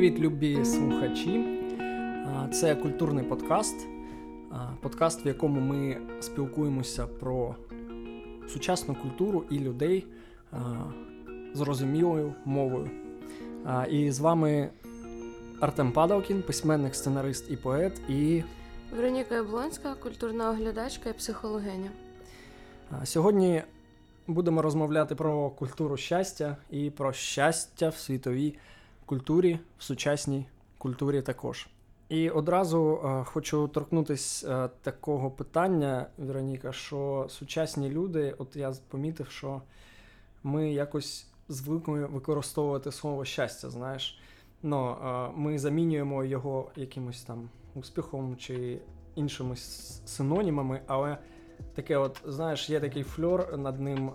Привіт, любі слухачі. Це культурний подкаст, подкаст, в якому ми спілкуємося про сучасну культуру і людей зрозумілою мовою. І з вами Артем Падалкін, письменник, сценарист і поет, і Вероніка Яблонська, культурна оглядачка і психологиня. Сьогодні будемо розмовляти про культуру щастя і про щастя в світовій культурі, в сучасній культурі також. І одразу е, хочу торкнутися е, такого питання, Вероніка, що сучасні люди, от я помітив, що ми якось звикли використовувати слово щастя, знаєш. Ну, е, Ми замінюємо його якимось там успіхом чи іншими синонімами, але таке, от, знаєш, є такий фльор над ним,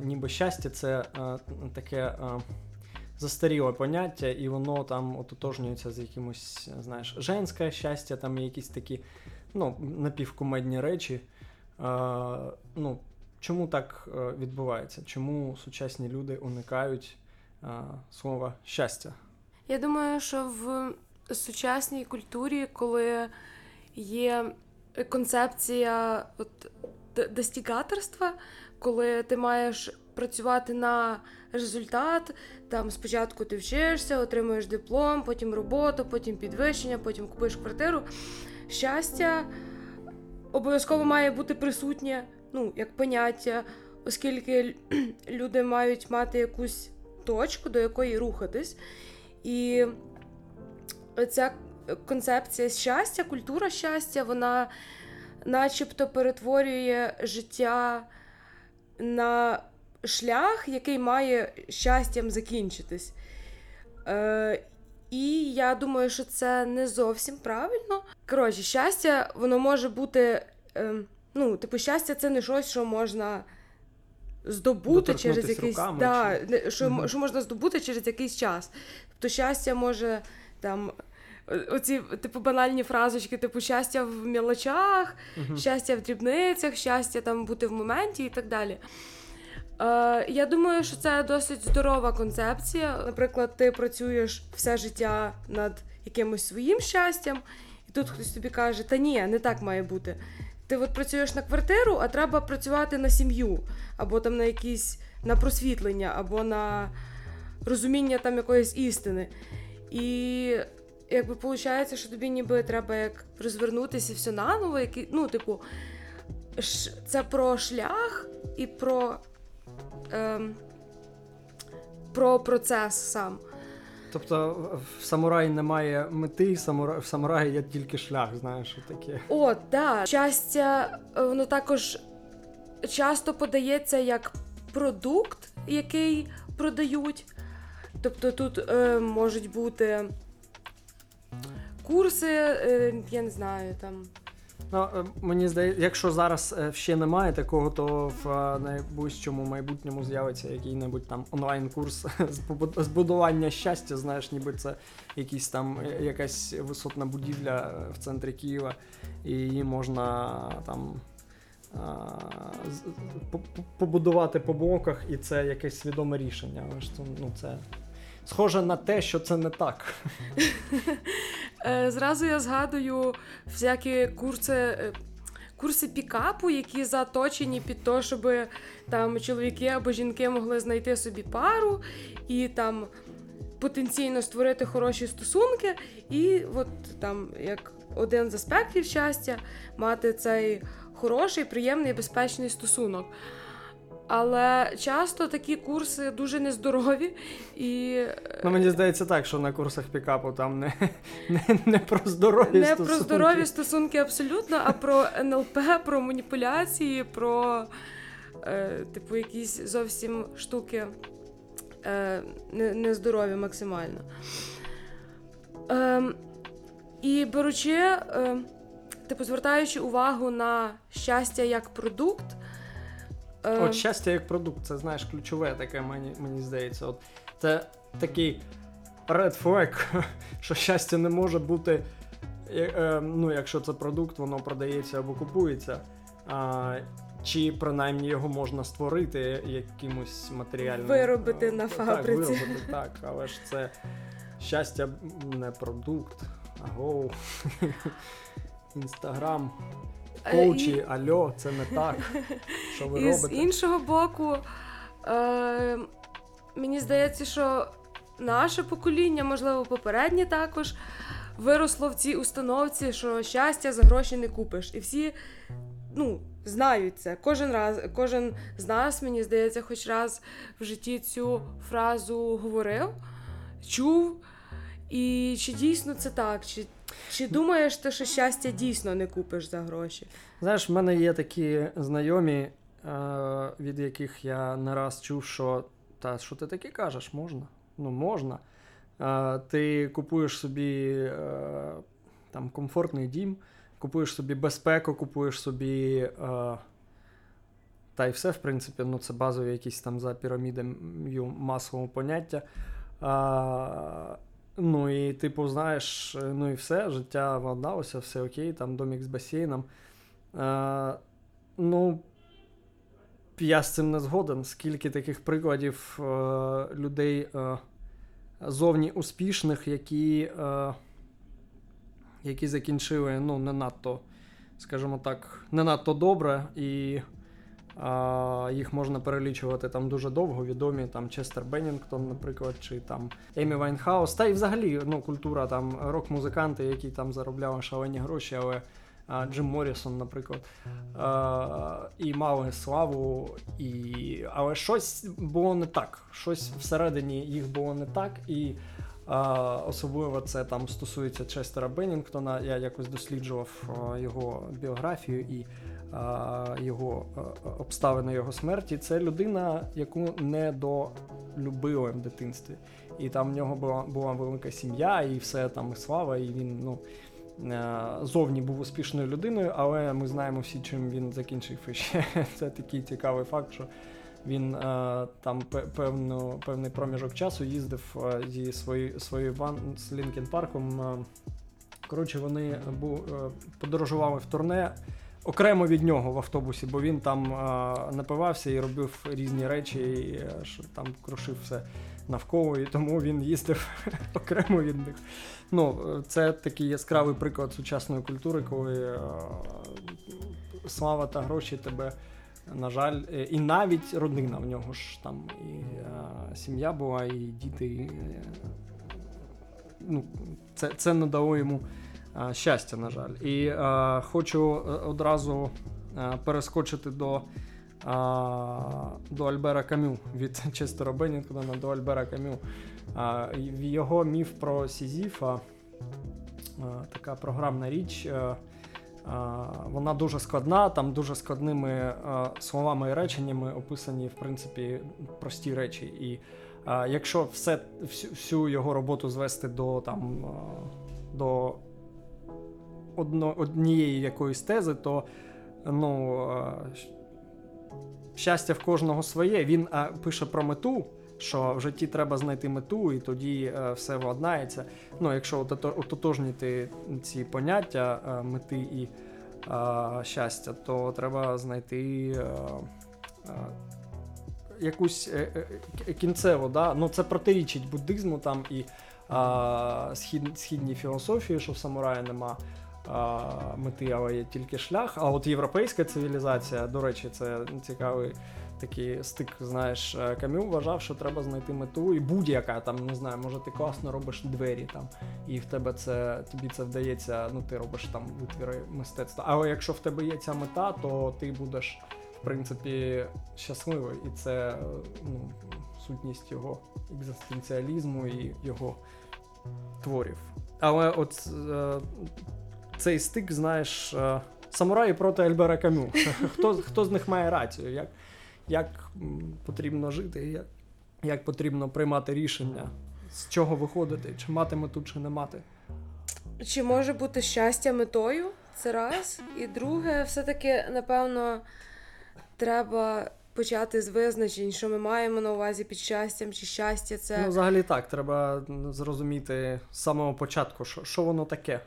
ніби щастя, це таке. Застаріле поняття, і воно там ототожнюється з якимось, знаєш, женське щастя, там якісь такі ну, напівкомедні речі. Е, ну, Чому так е, відбувається? Чому сучасні люди уникають е, слова щастя? Я думаю, що в сучасній культурі, коли є концепція от, достігаторства, коли ти маєш працювати на результат. Там спочатку ти вчишся, отримуєш диплом, потім роботу, потім підвищення, потім купуєш квартиру. Щастя обов'язково має бути присутнє, ну, як поняття, оскільки люди мають мати якусь точку, до якої рухатись. І ця концепція щастя, культура щастя, вона начебто перетворює життя на шлях, який має щастям закінчитись. Е, І я думаю, що це не зовсім правильно. Коротше, щастя, воно може бути. Е, ну, типу, щастя, це не щось, що можна. Здобути через якийсь руками, да, чи... що mm що можна здобути через якийсь час. Тобто щастя може там оці типу банальні фразочки, типу щастя в мілочах, mm щастя в дрібницях, щастя там бути в моменті і так далі. Е, Я думаю, що це досить здорова концепція. Наприклад, ти працюєш все життя над якимось своїм щастям, і тут хтось тобі каже, та ні, не так має бути. Ти от працюєш на квартиру, а треба працювати на сім'ю, або там на якісь на просвітлення, або на розуміння там якоїсь істини. І якби виходить, що тобі ніби треба як розвернутися все наново, який, ну, типу, це про шлях і про ем, про процес сам. Тобто в самураї немає мети, в самураї є тільки шлях, знаєш, таке. О, так. Да. Щастя, е, воно також часто подається як продукт, який продають. Тобто тут е, можуть бути курси, е, я не знаю, там Ну, е, Мені здається, якщо зараз е, ще немає такого, то в е, найближчому майбутньому з'явиться який-небудь там онлайн-курс з будування щастя. Знаєш, ніби це якийсь там якась висотна будівля в центрі Києва, і її можна там. Побудувати по блоках, і це якесь свідоме рішення. Ну, це схоже на те, що це не так. Е, зразу я згадую всякі курси. Е, курси пікапу, які заточені під те, щоб там чоловіки або жінки могли знайти собі пару і там потенційно створити хороші стосунки, і от там як один з аспектів щастя мати цей хороший, приємний, безпечний стосунок. Але часто такі курси дуже нездорові і. Ну, мені здається так, що на курсах пікапу там не не, не про здорові не стосунки. Не про здорові стосунки абсолютно, а про НЛП, про маніпуляції, про е, типу якісь зовсім штуки е, нездорові максимально. Е, і беручи, е, типу, звертаючи увагу на щастя як продукт. Е, От щастя як продукт, це знаєш ключове таке, мені мені здається. От Це такий red flag, що щастя не може бути. Е, ну, Якщо це продукт, воно продається або купується. А, Чи принаймні його можна створити якимось матеріальним виробити на фабриці. Так, виробити, так, але ж це щастя не продукт, аго. Інстаграм. Е, Коучі, і- альо, це не так. Що ви І з іншого боку, е, мені здається, що наше покоління, можливо, попереднє також, виросло в цій установці, що щастя за гроші не купиш. І всі ну, знають це. Кожен раз, кожен з нас, мені здається, хоч раз в житті цю фразу говорив, чув. І чи дійсно це так? Чи, чи думаєш ти, що щастя дійсно не купиш за гроші? Знаєш, в мене є такі знайомі, е, від яких я не раз чув, що та що ти таке кажеш, можна? Ну, можна. Е, ти купуєш собі е, там комфортний дім, купуєш собі безпеку, купуєш собі. Та й все, в принципі, ну це базові якісь там за пірамідою масового поняття. А, ну і типу, знаєш, ну і все, життя владналося, все окей, там домік з басейном. А, ну, я з цим не згоден. Скільки таких прикладів е, людей е, зовні успішних, які, е, які закінчили ну, не надто, скажімо так, не надто добре, і їх можна перелічувати там дуже довго, відомі там Честер Беннінгтон, наприклад, чи там Емі Вайнхаус. Та й взагалі ну, культура там рок-музиканти, які там заробляли шалені гроші, але Джим Моррісон, наприклад, і мали славу, і... але щось було не так. Щось всередині їх було не так. І а, особливо це там стосується Честера Беннінгтона. Я якось досліджував його біографію і а, його обставини його смерті. Це людина, яку не долюбили в дитинстві. І там в нього була, була велика сім'я, і все там і слава, і він ну, е, зовні був успішною людиною, але ми знаємо всі, чим він закінчив. І ще це такий цікавий факт, що він е, там певну, певний проміжок часу їздив е, зі своєю ван з Лінкен Парком. Е, коротше, вони подорожували в турне. Окремо від нього в автобусі, бо він там напивався і робив різні речі, і, що там крушив все навколо, і тому він їздив окремо від них. Ну, це такий яскравий приклад сучасної культури, коли слава та гроші тебе, на жаль, е, і навіть родина в нього ж там і е, сім'я була, і діти. І, е, ну, це, це не дало йому е, щастя, на жаль. І е, хочу одразу перескочити до. а, До Альбера Камю від Честера Беннінгтона до Альбера Камю. А, Його міф про Сізіфа, а, така програмна річ. Е, Вона дуже складна, там дуже складними е, словами і реченнями описані, в принципі, прості речі. І якщо все, всю, його роботу звести до там е, до однієї якоїсь тези, то ну, е, щастя в кожного своє. Він е, пише про мету, що в житті треба знайти мету, і тоді е, все владнається. Ну, якщо отото- ототожнити ці поняття е, мети і е, щастя, то треба знайти. Якусь кінцеву, да? ну це протирічить буддизму там і а, схід, східній філософії, що в самурая нема мети, але є тільки шлях. А от європейська цивілізація, до речі, це цікавий такий стик. Знаєш, е, Камю вважав, що треба знайти мету, і будь-яка там, не знаю, може ти класно робиш двері там, і в тебе це тобі це вдається, ну ти робиш там витвіри мистецтва. Але якщо в тебе є ця мета, то ти будеш. В принципі, щасливий, і це ну, сутність його екзистенціалізму і його творів. Але от е, цей стик, знаєш, е, самураї проти Альбера Камю. Хто, хто з них має рацію? Як, як потрібно жити, як, як потрібно приймати рішення, з чого виходити, чи мати мету, чи не мати? Чи може бути щастя метою? Це раз. І друге, все-таки, напевно, треба почати з визначень, що ми маємо на увазі під щастям, чи щастя це. Ну, взагалі так, треба зрозуміти з самого початку, що, що воно таке.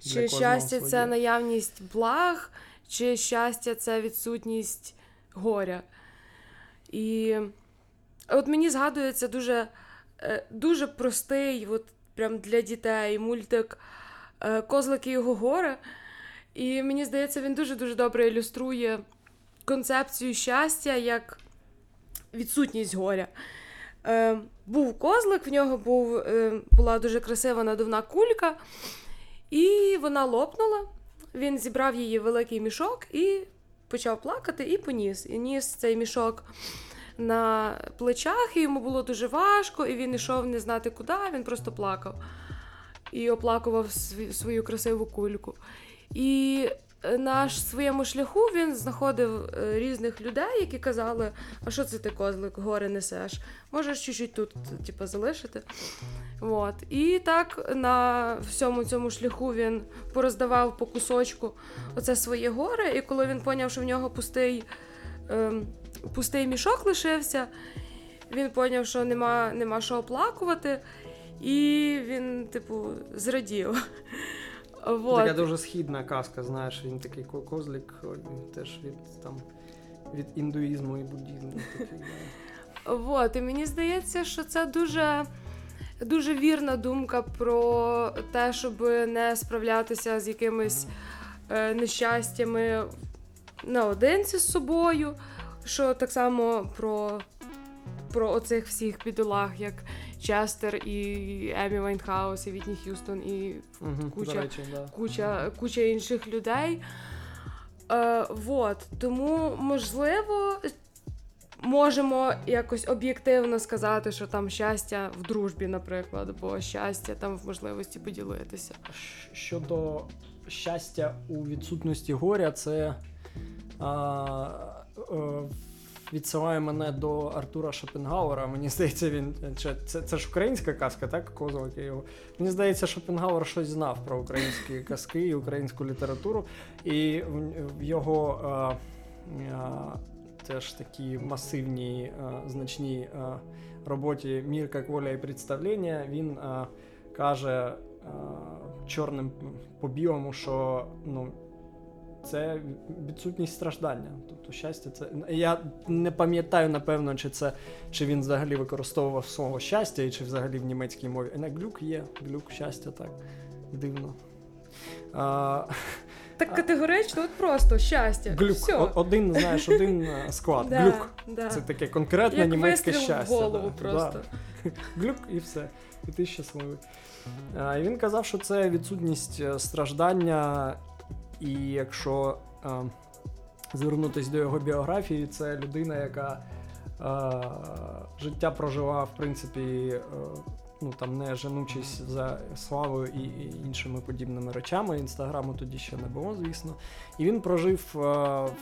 Чи щастя це наявність благ, чи щастя це відсутність горя. І от мені згадується дуже, е, дуже простий от прям для дітей мультик е, Козлики його гори. І мені здається, він дуже-дуже добре ілюструє концепцію щастя як відсутність горя. Е, Був козлик, в нього був, е, була дуже красива надувна кулька, і вона лопнула. Він зібрав її великий мішок і почав плакати і поніс. І ніс цей мішок на плечах, і йому було дуже важко, і він йшов не знати куди, він просто плакав і оплакував свою красиву кульку. І на своєму шляху він знаходив е, різних людей, які казали: а що це ти козлик, гори несеш? Можеш чуть-чуть тут, типу, залишити. От. І так на всьому цьому шляху він пороздавав по кусочку оце своє горе, і коли він поняв, що в нього пустий, ем, пустий мішок лишився, він поняв, що нема, нема що оплакувати, і він, типу, зрадів. Вот. Така дуже східна казка, знаєш, він такий ко- козлик, він теж від там від індуїзму і буддізму. Такий, да. Вот, і мені здається, що це дуже, дуже вірна думка про те, щоб не справлятися з якимись е, нещастями наодинці з собою. Що так само про, про оцих всіх бідолах, як Честер і Емі Вайнхаус, і Вітні Х'юстон, і Мгм, Куча- речі, да. куча, куча інших людей. Е, вот. Тому, можливо, можемо якось об'єктивно сказати, що там щастя в дружбі, наприклад, бо щастя там в можливості поділитися. Щодо щастя у відсутності горя, це а, е, відсилає мене до Артура Шопенгауера. Мені здається, він це, це, це ж українська казка, так? Козлики його. Мені здається, Шопенгауер щось знав про українські казки і українську літературу. І в, його а, а, теж такі масивні, а, значні а, роботі Мір як воля і представлення він каже чорним по білому, що ну, це відсутність страждання. Тобто щастя, це. Я не пам'ятаю, напевно, чи це чи він взагалі використовував слово щастя, і чи взагалі в німецькій мові. Не, глюк є, глюк щастя, так. Дивно. А, Так категорично, от просто щастя. глюк. Все. Один, знаєш, один е, склад. Да, Глюк. да. Це таке конкретне Як німецьке щастя. в голову да. просто. Да. Глюк і все. І ти щасливий. А, і він казав, що це відсутність е, страждання, і якщо е, звернутися до його біографії, це людина, яка е, життя прожила, в принципі, е, ну там не женучись за славою і, і іншими подібними речами. Інстаграму тоді ще не було, звісно. І він прожив е, в-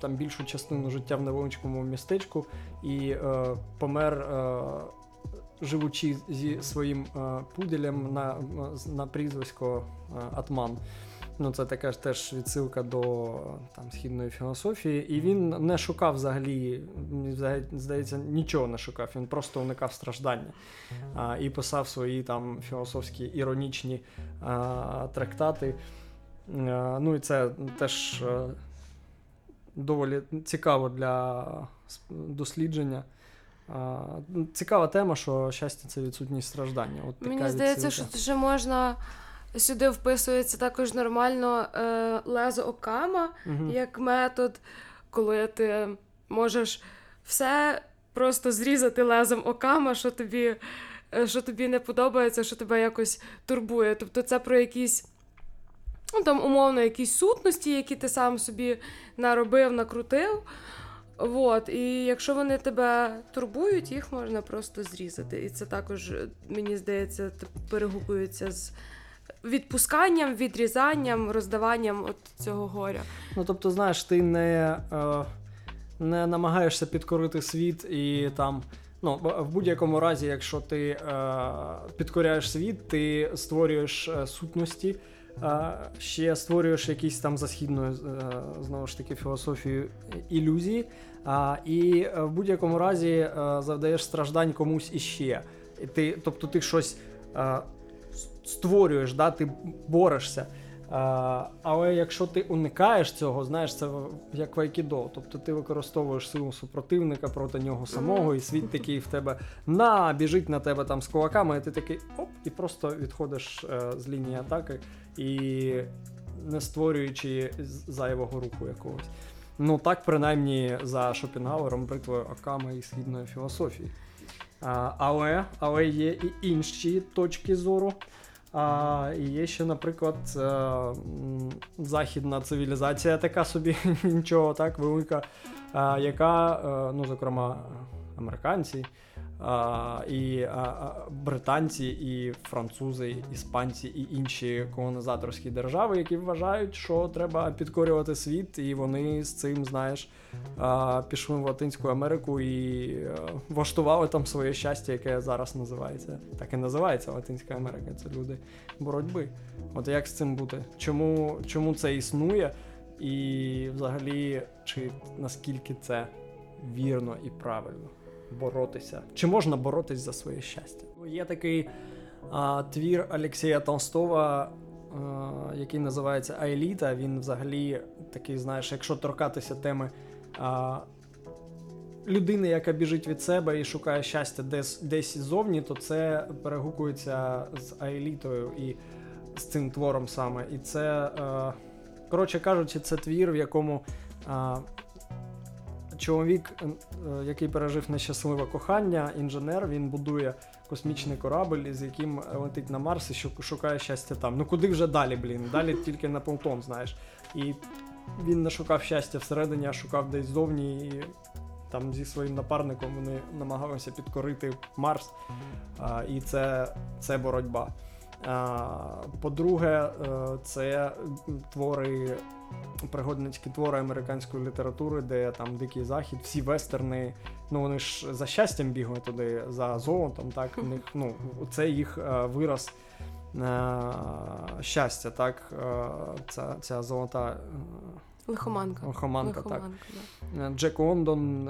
там більшу частину життя в невеличкому містечку і е, помер. Е, Живучи зі своїм е, пуделем на, на прізвисько е, Атман. Ну, це така ж теж відсилка до там, східної філософії. І він не шукав взагалі, взагалі, здається, нічого не шукав. Він просто уникав страждання. А, і писав свої там філософські іронічні а, трактати. А, ну і це теж е, доволі цікаво для дослідження. А, цікава тема, що щастя це відсутність страждання. От така Мені здається, відсилка. що ще можна сюди вписується також нормально е, лезо окама Мгм. як метод, коли ти можеш все просто зрізати лезом окама, що тобі, е, що тобі не подобається, що тебе якось турбує. Тобто це про якісь. Ну, там, умовно, якісь сутності, які ти сам собі наробив, накрутив. Вот. І якщо вони тебе турбують, їх можна просто зрізати. І це також, мені здається, перегукується з відпусканням, відрізанням, роздаванням от цього горя. Ну, тобто, знаєш, ти не, е, не намагаєшся підкорити світ і там. Ну, в будь-якому разі, якщо ти е, підкоряєш світ, ти створюєш е, сутності, е, ще створюєш якісь там за східною е, знову ж таки філософію ілюзії, і е, в будь-якому разі завдаєш страждань комусь іще. І ти, тобто ти щось створюєш, да, ти борешся. А, але якщо ти уникаєш цього, знаєш, це як в айкідо. Тобто ти використовуєш силу супротивника проти нього самого, і світ такий в тебе на, біжить на тебе там з кулаками, і ти такий оп, і просто відходиш е, з лінії атаки і не створюючи зайвого руху якогось. Ну так, принаймні, за Шопенгауером, бритвою Аками і східної філософії. Але, але є і інші точки зору. А, і є ще, наприклад, е, західна цивілізація, така собі нічого так велика, яка, е, ну, зокрема, американці, а, і а, британці, і французи, іспанці, і інші колонізаторські держави, які вважають, що треба підкорювати світ, і вони з цим, знаєш, а, пішли в Латинську Америку і е, влаштували там своє щастя, яке зараз називається. Так і називається Латинська Америка. Це люди боротьби. От як з цим бути? Чому, чому це існує? І взагалі, чи наскільки це вірно і правильно боротися? Чи можна боротись за своє щастя? Є такий а, твір Олексія Толстого, а, який називається Аеліта. Він взагалі такий, знаєш, якщо торкатися теми а, людини, яка біжить від себе і шукає щастя десь, десь ззовні, то це перегукується з Аелітою і з цим твором саме. І це, е, коротше кажучи, це твір, в якому е, чоловік, е, який пережив нещасливе кохання, інженер, він будує космічний корабль, з яким летить на Марс і шукає щастя там. Ну куди вже далі, блін? Далі тільки на Плутон, знаєш. І він не шукав щастя всередині, а шукав десь зовні. І там зі своїм напарником вони намагалися підкорити Марс. А, і це, це боротьба. А, по-друге, е, це твори, пригодницькі твори американської літератури, де там Дикий Захід, всі вестерни, ну вони ж за щастям бігли туди, за золотом, так, в них, ну, це їх е, вираз е, щастя, так, е, ця, ця золота Лихоманка. Лихоманка. лихоманка, так. Да. Джек Лондон,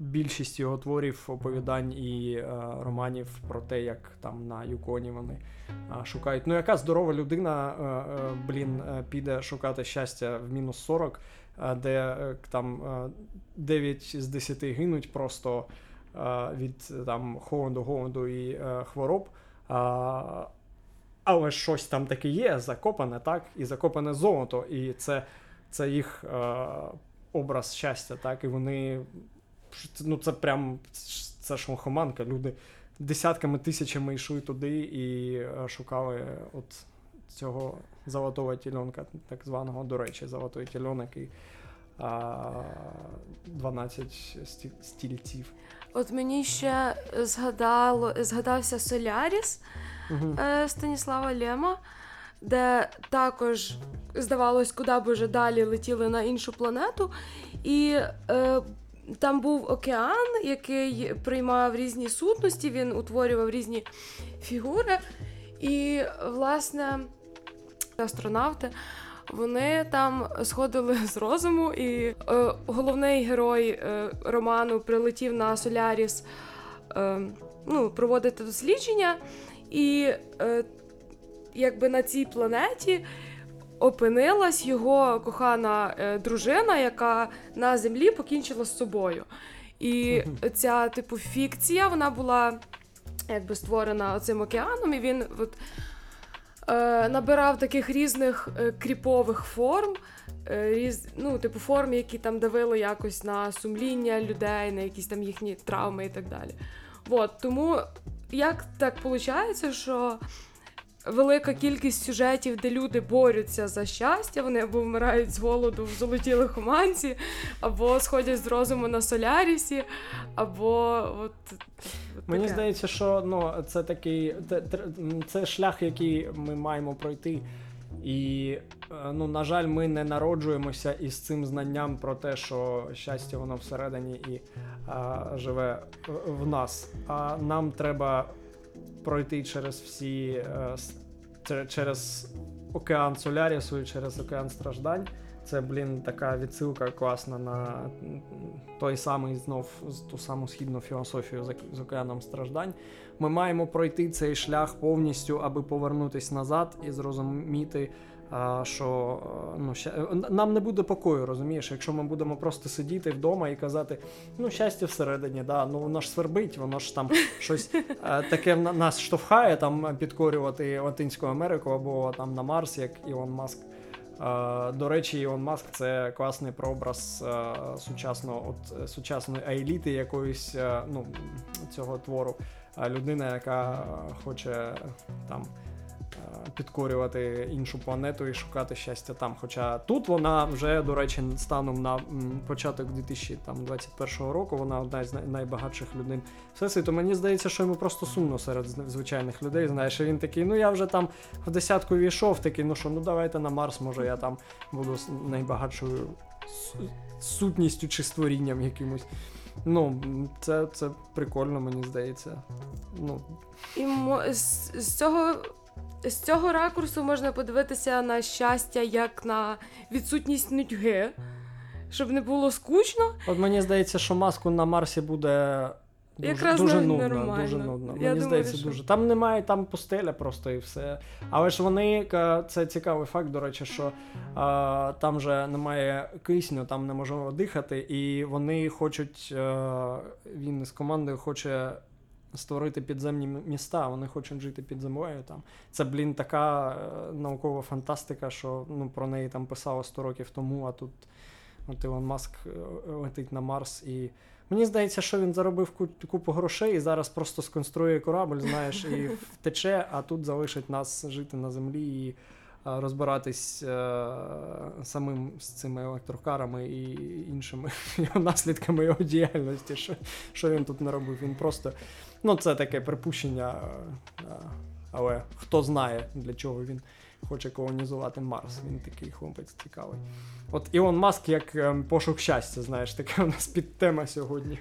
більшість його творів, оповідань і е, романів про те, як там на Юконі вони е, шукають. Ну, яка здорова людина, е, е, блін, е, піде шукати щастя в мінус 40, е, де там е, 9 з 10 гинуть просто від там холоду, голоду і хвороб. Але щось там таке є, закопане, так? І закопане золото. І це, це їх е, образ щастя, так? І вони. Ну, це прям це ж. Люди десятками тисячами йшли туди і е, шукали от цього золотого тільонка, так званого, до речі, золотий тільонок і а, 12 стільців. От мені ще згадало, згадався Соляріс Угу. Станіслава Лема, де також, здавалось, куди б уже далі летіли на іншу планету. І е, там був океан, який приймав різні сутності, він утворював різні фігури. І, власне, астронавти. Вони там сходили з розуму, і е, головний герой е, роману прилетів на Соляріс е, ну, проводити дослідження, і е, якби на цій планеті опинилась його кохана е, дружина, яка на землі покінчила з собою. І ця, типу, фікція, вона була якби створена цим океаном, і він от, е, набирав таких різних е, кріпових форм. е, Різ, ну, типу, форм, які там давили якось на сумління людей, на якісь там їхні травми і так далі. От, тому як так виходить, що велика кількість сюжетів, де люди борються за щастя, вони або вмирають з голоду в золотій лихоманці, або сходять з розуму на солярісі, або от. от Мені таке. здається, що ну, це такий це шлях, який ми маємо пройти. І, е, ну, на жаль, ми не народжуємося із цим знанням про те, що щастя воно всередині і а, живе в нас. А нам треба пройти через всі е, через океан Солярісу і через океан страждань Це, блін, така відсилка класна на той самий знов ту саму східну філософію з океаном страждань. Ми маємо пройти цей шлях повністю, аби повернутися назад і зрозуміти, що ну, нам не буде покою, розумієш, якщо ми будемо просто сидіти вдома і казати, ну, щастя всередині, да, ну воно ж свербить, воно ж там щось таке нас штовхає там підкорювати Латинську Америку або там на Марс, як Ілон Маск. До речі, Ілон Маск це класний прообраз сучасного от сучасної еліти якоїсь ну, цього твору. Людина, яка хоче там підкорювати іншу планету і шукати щастя там. Хоча тут вона вже, до речі, станом на початок 2021 року, вона одна з найбагатших людей всесвіту. Мені здається, що йому просто сумно серед звичайних людей. Знаєш, він такий, ну я вже там в десятку війшов, такий, ну що, ну давайте на Марс, може я там буду найбагатшою сутністю чи створінням якимось. Ну, це це прикольно, мені здається. Ну. І з, з цього з цього ракурсу можна подивитися на щастя як на відсутність нудьги, щоб не було скучно. От мені здається, що маску на Марсі буде. Дуже Якраз дуже нудно, нормально. дуже нудно. Я Мені думаю, здається, що... дуже. Там немає, там пустеля просто і все. Але ж вони, це цікавий факт, до речі, що а, там же немає кисню, там неможливо дихати, і вони хочуть, а, він з командою хоче створити підземні міста, вони хочуть жити під землею. Там. Це, блін, така е, наукова фантастика, що ну, про неї там писало 100 років тому, а тут от Ілон Маск е, летить на Марс. і Мені здається, що він заробив купу грошей і зараз просто сконструює корабль, знаєш, і втече, а тут залишить нас жити на землі і розбиратись е, самим з цими електрокарами і іншими наслідками його діяльності. Що що він тут не робив? Він просто ну це таке припущення, е, але хто знає, для чого він хоче колонізувати Марс. Він такий хлопець цікавий. От Ілон Маск як е, пошук щастя, знаєш, таке у нас підтема сьогодні.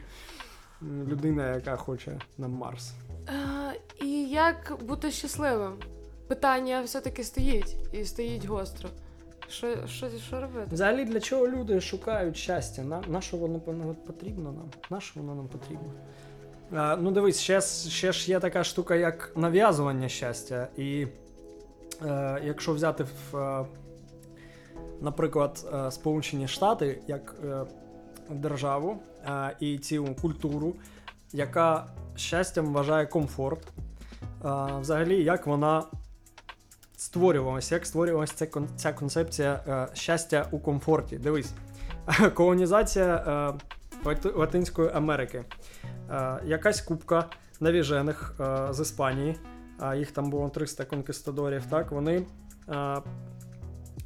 Людина, яка хоче на Марс. А, І як бути щасливим? питання все-таки стоїть і стоїть гостро. Що що, що робити? Взагалі, для чого люди шукають щастя? На, на що воно потрібно нам? На що воно нам потрібно? А, Ну, дивись, ще ще ж є така штука, як нав'язування щастя. І е, якщо взяти в, е, наприклад, е, Сполучені Штати як е, державу е, і цілу культуру, яка щастям вважає комфорт, взагалі, як вона створювалася, як створювалася ця, ця концепція е, щастя у комфорті. Дивись, колонізація е, Латинської Америки. Е, якась купка навіжених е, з Іспанії, їх там було 300 конкистадорів. так, Вони е,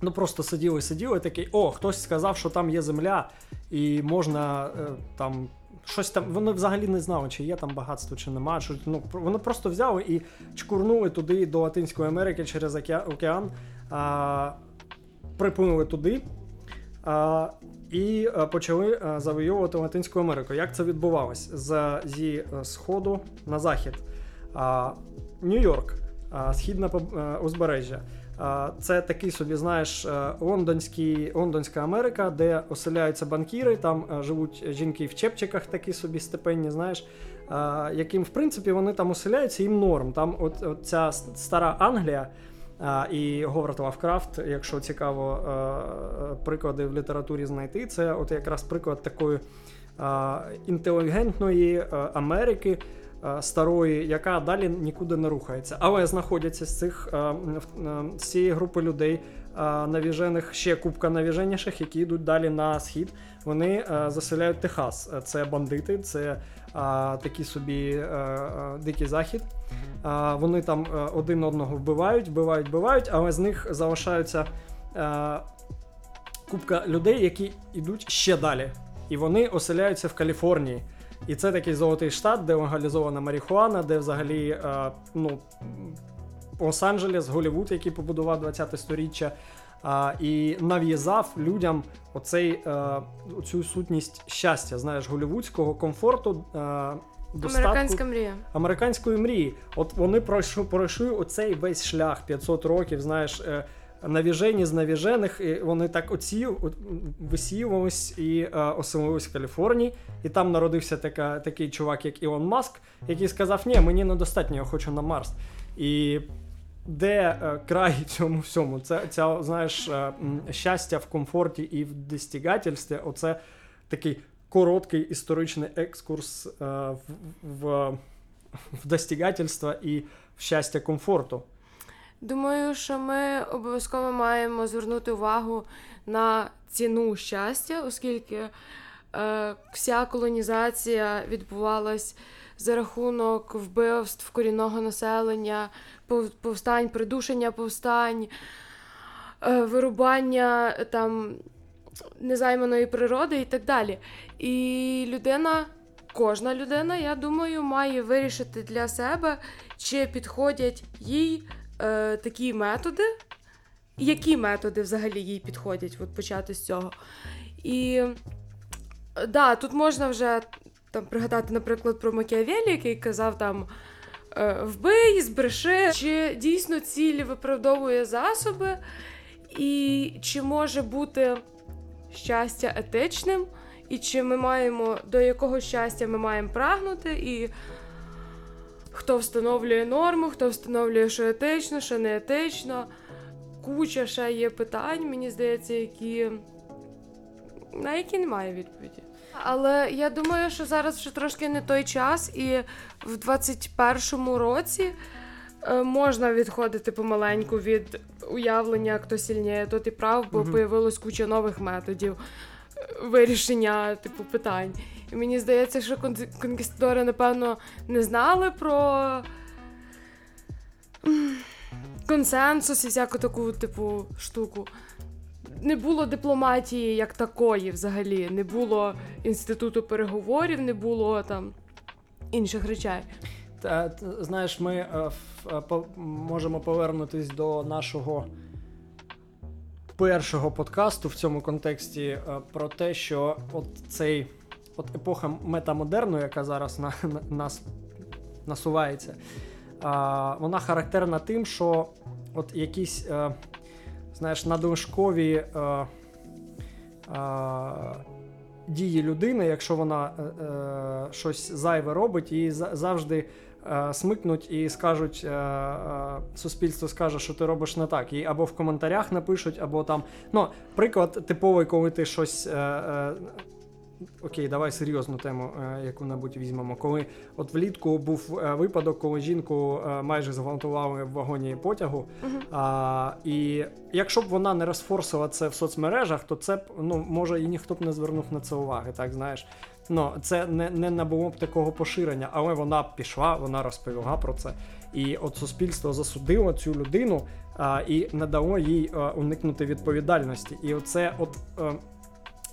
ну просто сиділи, сиділи такий, о, хтось сказав, що там є земля, і можна е, там щось там. Вони взагалі не знали, чи є там багатство, чи немає. Що, ну, Вони просто взяли і чкурнули туди до Латинської Америки через океан, а, припинули туди. А, і почали завойовувати Латинську Америку. Як це відбувалось? З, зі е, сходу на захід. Нью-Йорк, східне узбережжя. Це такий собі, знаєш, е, лондонський, лондонська Америка, де оселяються банкіри, там е, живуть жінки в чепчиках, такі собі степенні, знаєш, яким, в принципі, вони там оселяються, їм норм. Там от, от ця стара Англія і Говард Лавкрафт, якщо цікаво е, приклади в літературі знайти, це от якраз приклад такої інтелігентної Америки. Е, старої, яка далі нікуди не рухається. Але знаходяться з цих е, е, з цієї групи людей навіжених ще купка навіженіших, які йдуть далі на схід. Вони заселяють Техас. Це бандити, це такий собі дикий захід. Вони там один одного вбивають, вбивають, вбивають, але з них залишаються купка людей, які йдуть ще далі. І вони оселяються в Каліфорнії. І це такий золотий штат, де легалізована марихуана, де взагалі е, ну, Лос-Анджелес, Голівуд, який побудував 20-те сторіччя, е, і нав'язав людям оцей, е, цю сутність щастя, знаєш, голівудського комфорту. Е, Достатку Американська мрія. Американської мрії. От вони пройшли, пройшли оцей весь шлях 500 років, знаєш, е, навіжені з навіжених, і вони так оці от, висіювались і е, оселились в Каліфорнії. І там народився така, такий чувак, як Ілон Маск, який сказав: Ні, мені недостатньо, я хочу на Марс. І де е, край цьому всьому? Це ця, знаєш, е, щастя в комфорті і в достігательстві. Оце такий короткий історичний екскурс е, в, в, в достігательство і в щастя комфорту. Думаю, що ми обов'язково маємо звернути увагу на ціну щастя, оскільки е, вся колонізація відбувалась за рахунок вбивств корінного населення, повстань, придушення повстань, е, вирубання е, там незайманої природи і так далі. І людина, кожна людина, я думаю, має вирішити для себе, чи підходять їй е, такі методи, які методи взагалі їй підходять, от почати з цього. І е, да, тут можна вже там пригадати, наприклад, про Макіавелі, який казав там. е, Вбий, збреши, чи дійсно ціль виправдовує засоби, і чи може бути щастя етичним, і чи ми маємо до якого щастя ми маємо прагнути, і хто встановлює норму, хто встановлює, що етично, що не етично. Куча ще є питань, мені здається, які на які немає відповіді. Але я думаю, що зараз вже трошки не той час, і в 21-му році е, можна відходити помаленьку від уявлення, хто сильніє, то ти прав, бо появилось куча нових методів е, вирішення типу питань. І мені здається, що кон- конкістадори, напевно, не знали про консенсус і всяку таку, типу, штуку. Не було дипломатії як такої взагалі, не було інституту переговорів, не було там інших речей. Та, знаєш, ми е, е, можемо повернутись до нашого першого подкасту в цьому контексті е, про те, що от цей от епоха метамодерну, яка зараз на, на нас насувається, а, вона характерна тим, що от якісь, е, знаєш, надлишкові е, е, дії людини, якщо вона е, е, щось зайве робить, за- завжди е, смикнуть і скажуть, е, суспільство скаже, що ти робиш не так. І або в коментарях напишуть, або там. Ну, приклад типовий, коли ти щось. Окей, давай серйозну тему е, яку-небудь візьмемо. Коли от влітку був е, випадок, коли жінку е, майже зґвалтували в вагоні потягу. А, і якщо б вона не розфорсила це в соцмережах, то це б ну може і ніхто б не звернув на це уваги, так знаєш. Ну це не, не набуло б такого поширення, але вона пішла, вона розповіла про це. І от суспільство засудило цю людину а, і не дало їй а, уникнути відповідальності. І оце от. е,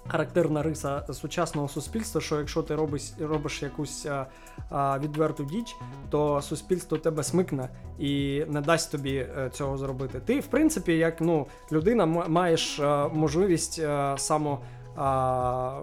Характерна риса сучасного суспільства, що якщо ти робиш, робиш якусь а, а, відверту діч, то суспільство тебе смикне і не дасть тобі е, цього зробити. Ти, в принципі, як ну, людина маєш е, можливість е, само а,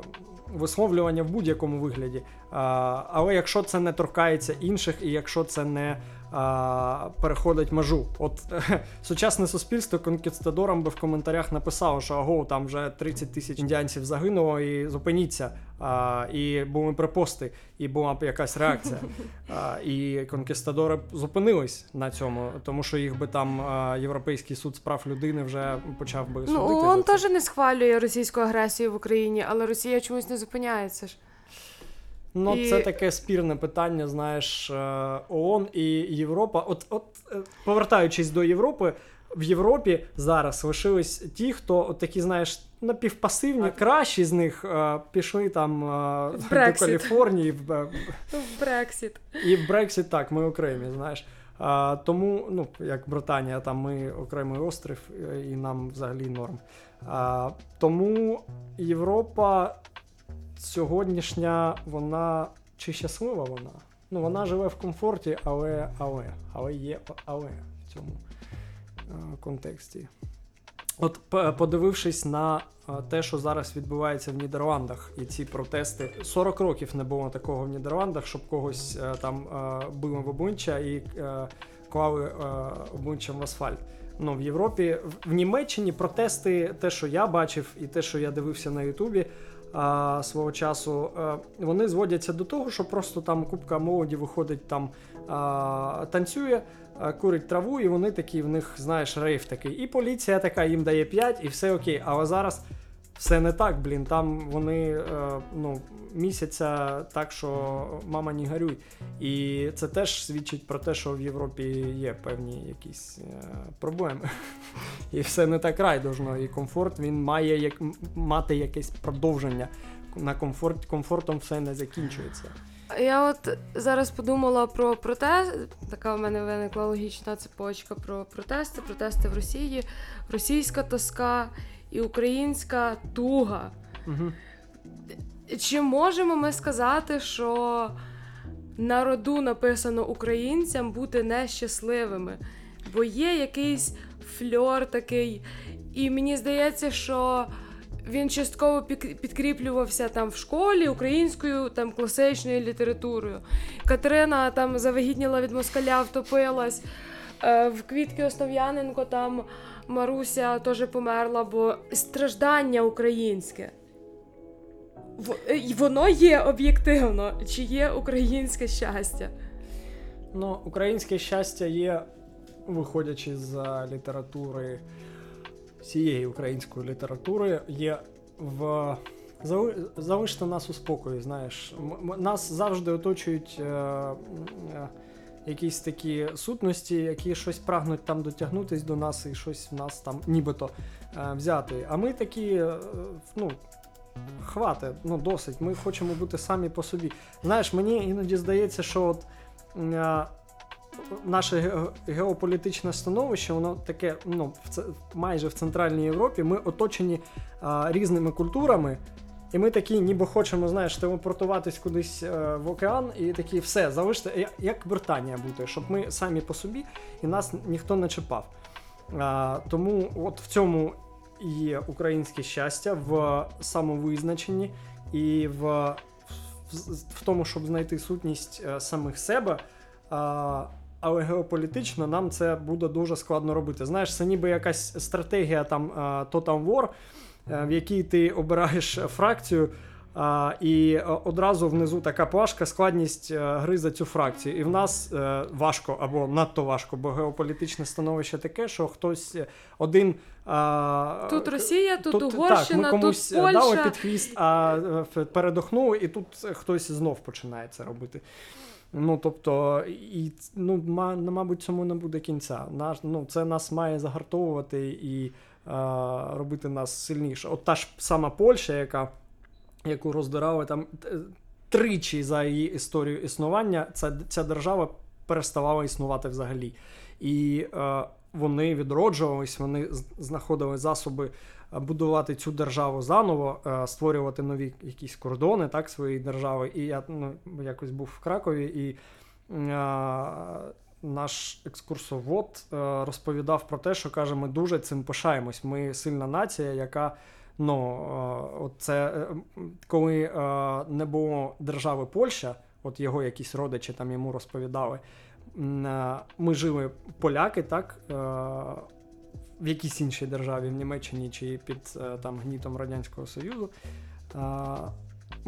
висловлювання в будь-якому вигляді. А, але якщо це не торкається інших, і якщо це не а, переходить межу. От сучасне суспільство конкістадорам би в коментарях написало, що аго, там вже 30 тисяч індіанців загинуло, і зупиніться. А, і були припости, і була б якась реакція. А, і конкістадори б зупинились на цьому, тому що їх би там а, Європейський суд з прав людини вже почав би судити. Ну, ООН теж не схвалює російську агресію в Україні, але Росія чомусь не зупиняється ж. Ну, І- це таке спірне питання, знаєш, е, ООН і Європа. От, от е, повертаючись до Європи, в Європі зараз лишились ті, хто от такі, знаєш, напівпасивні, кращі з них е, пішли там е, до Каліфорнії в, Брексіт. і в Брексіт так, ми окремі, знаєш. А, тому, ну, як Британія, там ми окремий острів, і нам взагалі норм. А, тому Європа сьогоднішня, вона чи щаслива вона? Ну, вона живе в комфорті, але, але, але є але в цьому е, контексті. От подивившись на е, те, що зараз відбувається в Нідерландах, і ці протести, 40 років не було такого в Нідерландах, щоб когось е, там били в обличчя і клали обличчям в асфальт. Ну, в Європі, в Німеччині протести, те, що я бачив, і те, що я дивився на Ютубі а, свого часу, а, вони зводяться до того, що просто там купка молоді виходить там а, танцює, а, курить траву, і вони такі, в них, знаєш, рейв такий. І поліція така їм дає 5, і все окей. Але зараз все не так, блін. Там вони е, ну, місяця так, що мама не горюй. І це теж свідчить про те, що в Європі є певні якісь е, проблеми. І все не так райдужно. І комфорт він має як, мати якесь продовження. На комфорт комфортом все не закінчується. Я от зараз подумала про протест. Така в мене виникла логічна цепочка про протести, протести в Росії, російська тоска і українська туга. Угу. Чи можемо ми сказати, що на роду написано українцям бути нещасливими? Бо є якийсь фльор такий, і мені здається, що він частково підкріплювався там в школі українською там класичною літературою. Катерина там завагітніла від москаля, втопилась. Е, в Квітки Основ'яненко там Маруся теж померла, бо страждання українське. Е, воно є об'єктивно, чи є українське щастя? Ну, українське щастя є, виходячи з літератури всієї української літератури, є в залиште нас у спокої. Знаєш, нас завжди оточують. Е, е, якісь такі сутності, які щось прагнуть там дотягнутись до нас і щось в нас там нібито е, взяти. А ми такі, е, ну. Хвати, ну досить. Ми хочемо бути самі по собі. Знаєш, мені іноді здається, що от е, наше геополітичне становище, воно таке, ну, в, майже в Центральній Європі, ми оточені е, різними культурами. І ми такі, ніби хочемо, знаєш, телепортуватись кудись е, в океан, і такі все, залиште, як Британія бути, щоб ми самі по собі і нас ніхто не чіпав. А, Тому от в цьому є українське щастя в самовизначенні і в, в, в тому, щоб знайти сутність е, самих себе. А, але геополітично нам це буде дуже складно робити. Знаєш, це ніби якась стратегія там Total War, Е, в якій ти обираєш фракцію. А, І одразу внизу така плашка, складність е, гри за цю фракцію. І в нас е, важко або надто важко, бо геополітичне становище таке, що хтось один. А, Тут Росія, тут, тут Угорщина, так, ми комусь тут Польща. дали під хвіст, а передохнули, і тут хтось знов починає це робити. Ну, тобто, і ну, мабуть, цьому не буде кінця. Наш, ну, Це нас має загартовувати і робити нас сильніше. От та ж сама Польща, яка, яку роздирали там тричі за її історію існування, ця, ця держава переставала існувати взагалі. І е, вони відроджувались, вони знаходили засоби будувати цю державу заново, е, створювати нові якісь кордони так, своєї держави. І я ну, якось був в Кракові і. Е, наш екскурсовод е, розповідав про те, що каже, ми дуже цим пишаємось. Ми сильна нація, яка ну, е, це е, коли не було держави Польща, от його якісь родичі там йому розповідали. Ми жили поляки, так. В якійсь іншій державі, в Німеччині чи під там гнітом Радянського Союзу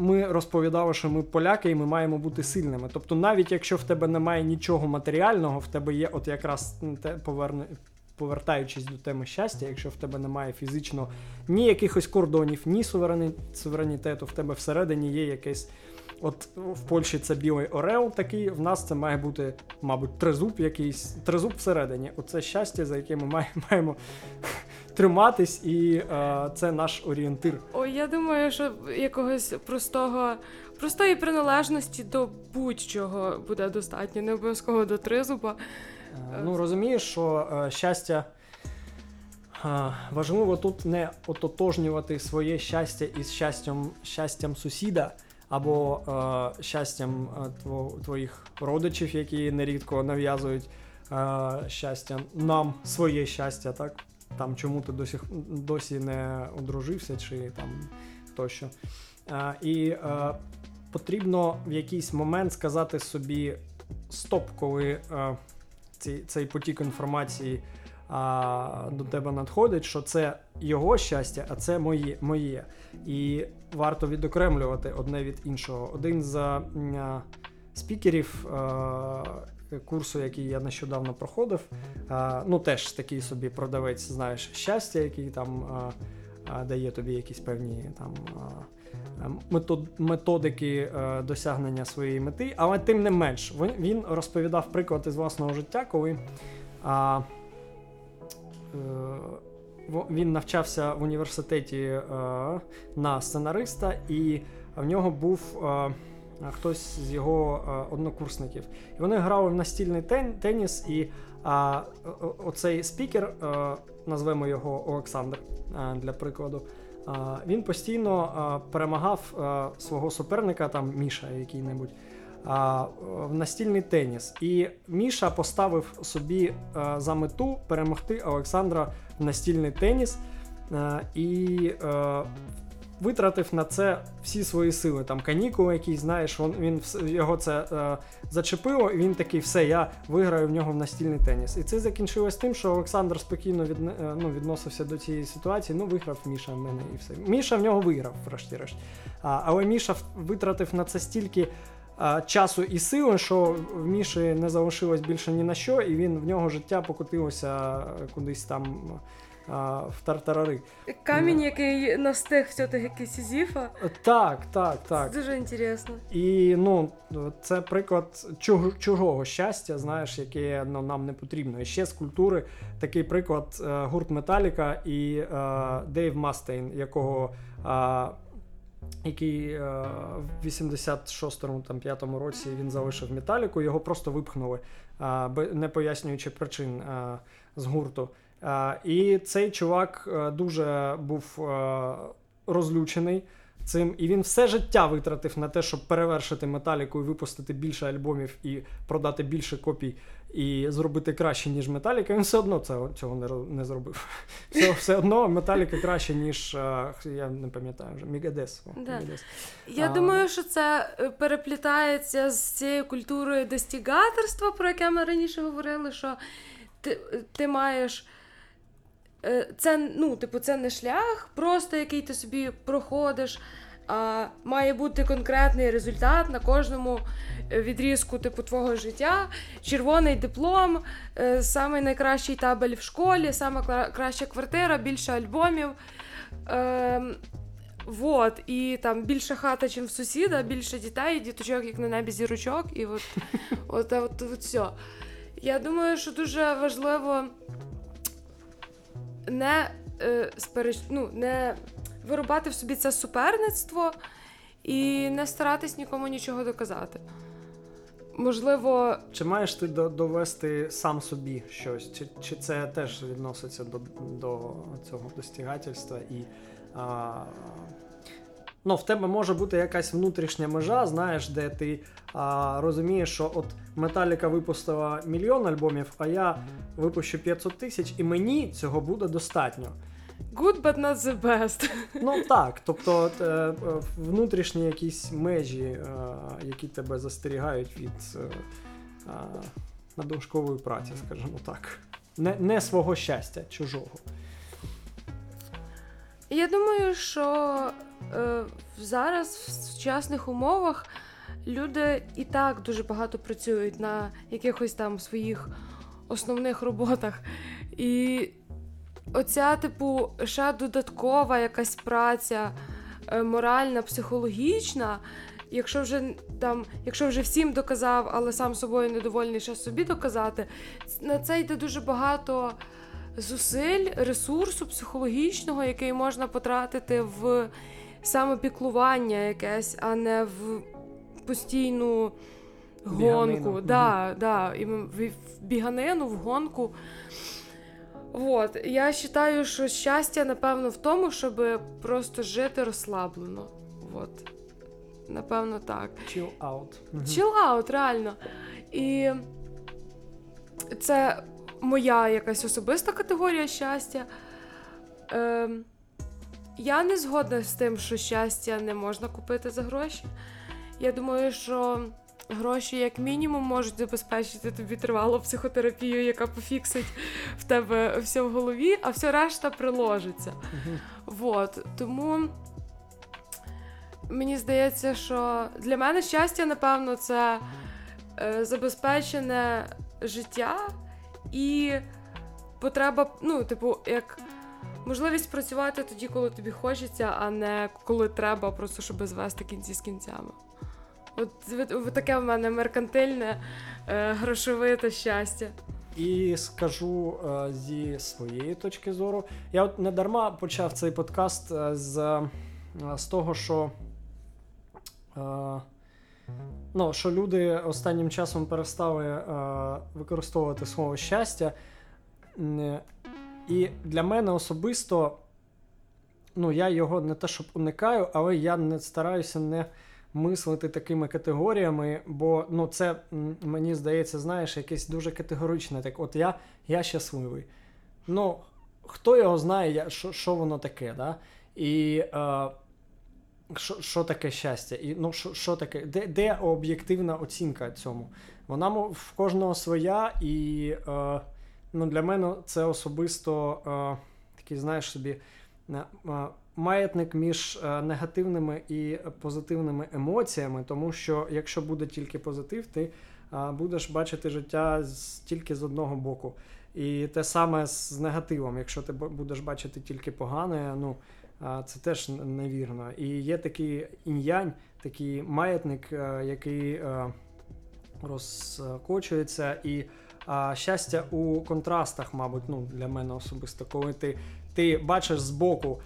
ми розповідали, що ми поляки і ми маємо бути сильними. Тобто, навіть якщо в тебе немає нічого матеріального, в тебе є от якраз те поверне. Повертаючись до теми щастя, якщо в тебе немає фізично ні якихось кордонів, ні суверені... суверенітету, в тебе всередині є якесь. От в Польщі це білий орел такий, в нас це має бути, мабуть, тризуб якийсь, тризуб всередині. Оце щастя, за яке ми маємо триматись, і е, це наш орієнтир. Ой, я думаю, що якогось простого, простої приналежності до будь-чого буде достатньо, не обов'язково до тризуба. Е, ну розумієш, що е, щастя. Е, важливо тут не ототожнювати своє щастя із щастям щастям сусіда або е, щастям е, твоїх родичів, які нерідко нав'язують е, щастя нам своє щастя, так? там чому ти досі досі не одружився, чи там тощо. А, І а, потрібно в якийсь момент сказати собі стоп, коли а, ці, цей потік інформації а, до тебе надходить, що це його щастя, а це моє. моє. І варто відокремлювати одне від іншого. Один з а, спікерів а, курсу, який я нещодавно проходив, ну теж такий собі продавець, знаєш, щастя, який там дає тобі якісь певні там. Метод, методики е, досягнення своєї мети, але тим не менш, він, розповідав приклад із власного життя, коли він навчався в університеті е, на сценариста, і в нього був е, хтось з його е, однокурсників. І вони грали в настільний тен, теніс, і оцей спікер, е, назвемо його Олександр е, для прикладу. Він постійно перемагав свого суперника, там Міша який-небудь, в настільний теніс. І Міша поставив собі а, за мету перемогти Олександра в настільний теніс а, і а, витратив на це всі свої сили. Там канікули якісь, знаєш, він, його це е, зачепило, і він такий, все, я виграю в нього в настільний теніс. І це закінчилось тим, що Олександр спокійно від, ну, відносився до цієї ситуації. Ну, виграв Міша в мене і все. Міша в нього виграв, врешті-решт. Але Міша витратив на це стільки. А, Часу і сили, що в Міші не залишилось більше ні на що, і він в нього життя покотилося е, кудись там а, в тартарари. Камінь, який настиг все-таки Сізіфа. Так, так, так. Це дуже інтересно. І ну, це приклад чуг- чужого щастя, знаєш, яке ну, нам не потрібно. І ще з культури такий приклад е, гурт Металіка і е, Дейв Мастейн, якого. Який е, в 86-му там 5-му році він залишив металіку, його просто випхнули, е, не пояснюючи причин е, з гурту. І цей чувак дуже був розлючений цим, і він все життя витратив на те, щоб перевершити металіку і випустити більше альбомів і продати більше копій і зробити краще, ніж Металіка. Він все одно цього, цього не, не зробив. Все, все одно Металіка краще, ніж е, я не пам'ятаю вже Мігадес. Да. Я А. думаю, що це е, переплітається з цією культурою достігаторства, про яке ми раніше говорили, що ти, ти маєш. е, Це, ну, типу, це не шлях, просто який ти собі проходиш, а має бути конкретний результат на кожному е, відрізку типу твого життя. Червоний диплом, е, самий найкращий табель в школі, сама краща квартира, більше альбомів. Ем, Вот, і там більше хата, ніж в сусіда, більше дітей, діточок, як на небі зірочок, і от, от, от, от все. Я думаю, що дуже важливо не, е, спереч... ну, не вирубати в собі це суперництво і не старатись нікому нічого доказати. Можливо, Чи маєш ти до- довести сам собі щось? Чи, чи це теж відноситься до, до цього достігательства? І, а, ну, в тебе може бути якась внутрішня межа, знаєш, де ти а, розумієш, що от Металіка випустила мільйон альбомів, а я випущу 500 тисяч, і мені цього буде достатньо. Good, but not the best. Ну так, тобто е, е, внутрішні якісь межі, е, які тебе застерігають від е, праці, скажімо так. Не, не свого щастя, чужого. Я думаю, що е, зараз в сучасних умовах люди і так дуже багато працюють на якихось там своїх основних роботах. І оця, типу, ще додаткова якась праця е, моральна, психологічна. Якщо вже там, якщо вже всім доказав, але сам собою недовольний, ще собі доказати, на це йде дуже багато зусиль, ресурсу психологічного, який можна потратити в самопіклування якесь, а не в постійну гонку. Да, да, і в біганину, в гонку. От, я вважаю, що щастя, напевно, в тому, щоб просто жити розслаблено. От. Напевно, так. Chill out. Chill out, реально. І це моя якась особиста категорія щастя. Ем, я не згодна з тим, що щастя не можна купити за гроші. Я думаю, що гроші, як мінімум, можуть забезпечити тобі тривалу психотерапію, яка пофіксить в тебе все в голові, а все решта приложиться. Вот. Тому мені здається, що для мене щастя, напевно, це е, забезпечене життя і потреба, ну, типу, як можливість працювати тоді, коли тобі хочеться, а не коли треба, просто щоб звести кінці з кінцями. От, от, таке в мене меркантильне, е, грошовите щастя. І скажу е, зі своєї точки зору. Я от не дарма почав цей подкаст е, з, е, з того, що, е, ну, що люди останнім часом перестали е, використовувати слово щастя. І для мене особисто, ну, я його не те, щоб уникаю, але я не стараюся не мислити такими категоріями, бо ну, це мені здається, знаєш, якесь дуже категоричне. Так, от я, я щасливий. Ну, хто його знає, що, що воно таке, да? І е, що, що таке щастя? І ну, що, що таке? Де, де об'єктивна оцінка цьому? Вона в кожного своя, і е, ну, для мене це особисто е, такий, знаєш собі. Маятник між е, негативними і позитивними емоціями, тому що якщо буде тільки позитив, ти е, будеш бачити життя тільки з одного боку. І те саме з негативом. Якщо ти будеш бачити тільки погане, ну е, це теж невірно. І є такий інь-янь, такий маятник, який розкочується, і щастя у контрастах, мабуть, ну, для мене особисто, коли ти, ти бачиш збоку,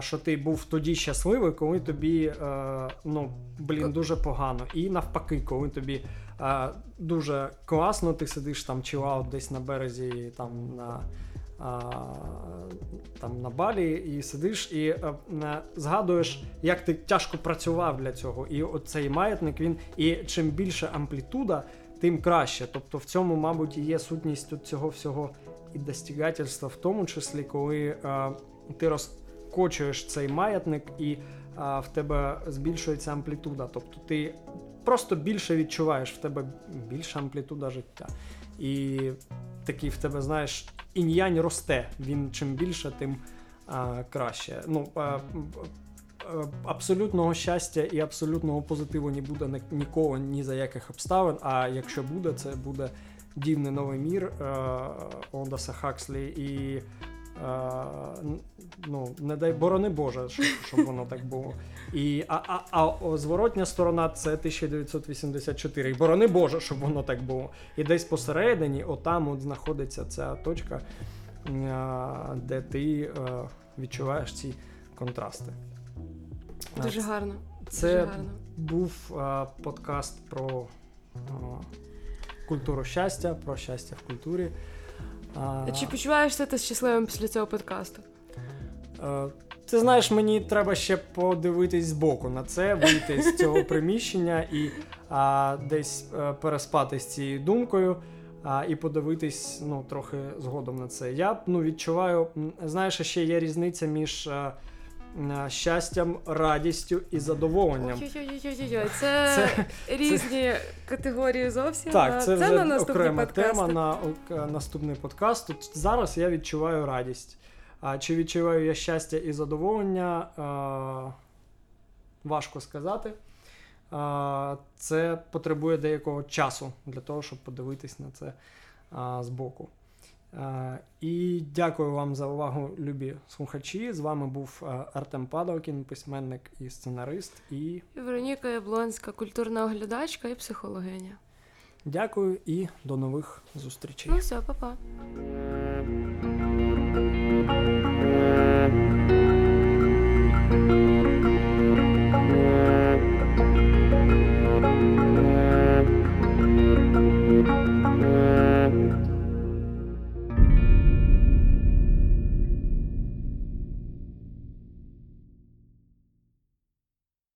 що ти був тоді щасливий, коли тобі е, ну, блін, дуже погано. І навпаки, коли тобі е, дуже класно, ти сидиш там чилаут десь на березі там на. А, там на балі і сидиш і е, е, згадуєш, як ти тяжко працював для цього. І оцей маятник він і чим більше амплітуда, тим краще. Тобто в цьому, мабуть, і є сутність цього всього і достігательства, в тому числі, коли е, ти розкочуєш цей маятник і е, в тебе збільшується амплітуда. Тобто ти просто більше відчуваєш, в тебе більша амплітуда життя. І такий в тебе, знаєш, інь-янь росте. Він чим більше, тим а, краще. Ну, а, абсолютного щастя і абсолютного позитиву не буде ні- ніколи ні за яких обставин. А якщо буде, це буде дивний новий мір е, Олдоса Хакслі і. Е, Ну, не дай борони Боже, щоб, щоб воно так було. І, а, а, а зворотня сторона це 1984. І борони Боже, щоб воно так було. І десь посередині, отам от знаходиться ця точка, е, де ти е, відчуваєш ці контрасти. Дуже гарно. Це Дуже гарно. був е, подкаст про е, культуру щастя, про щастя в культурі. А, Чи почуваєшся ти щасливим після цього подкасту? А... Ти знаєш, мені треба ще подивитись збоку на це, вийти з цього приміщення і а, десь а, переспати з цією думкою. А, і подивитись ну, трохи згодом на це. Я ну, відчуваю, знаєш, ще є різниця між е, м, щастям, радістю і задоволенням. Ой-ой-ой-ой-ой, це, Це- різні категорії зовсім. Так, а це, вже на окрема подкаст. тема на наступний подкаст. Тут зараз я відчуваю радість. А чи відчуваю я щастя і задоволення? А, важко сказати. А, це потребує деякого часу для того, щоб подивитись на це збоку. І дякую вам за увагу, любі слухачі. З вами був Артем Падалкін, письменник і сценарист. І Вероніка Яблонська, культурна оглядачка і психологиня. дякую і до нових зустрічей. Ну все, па-па.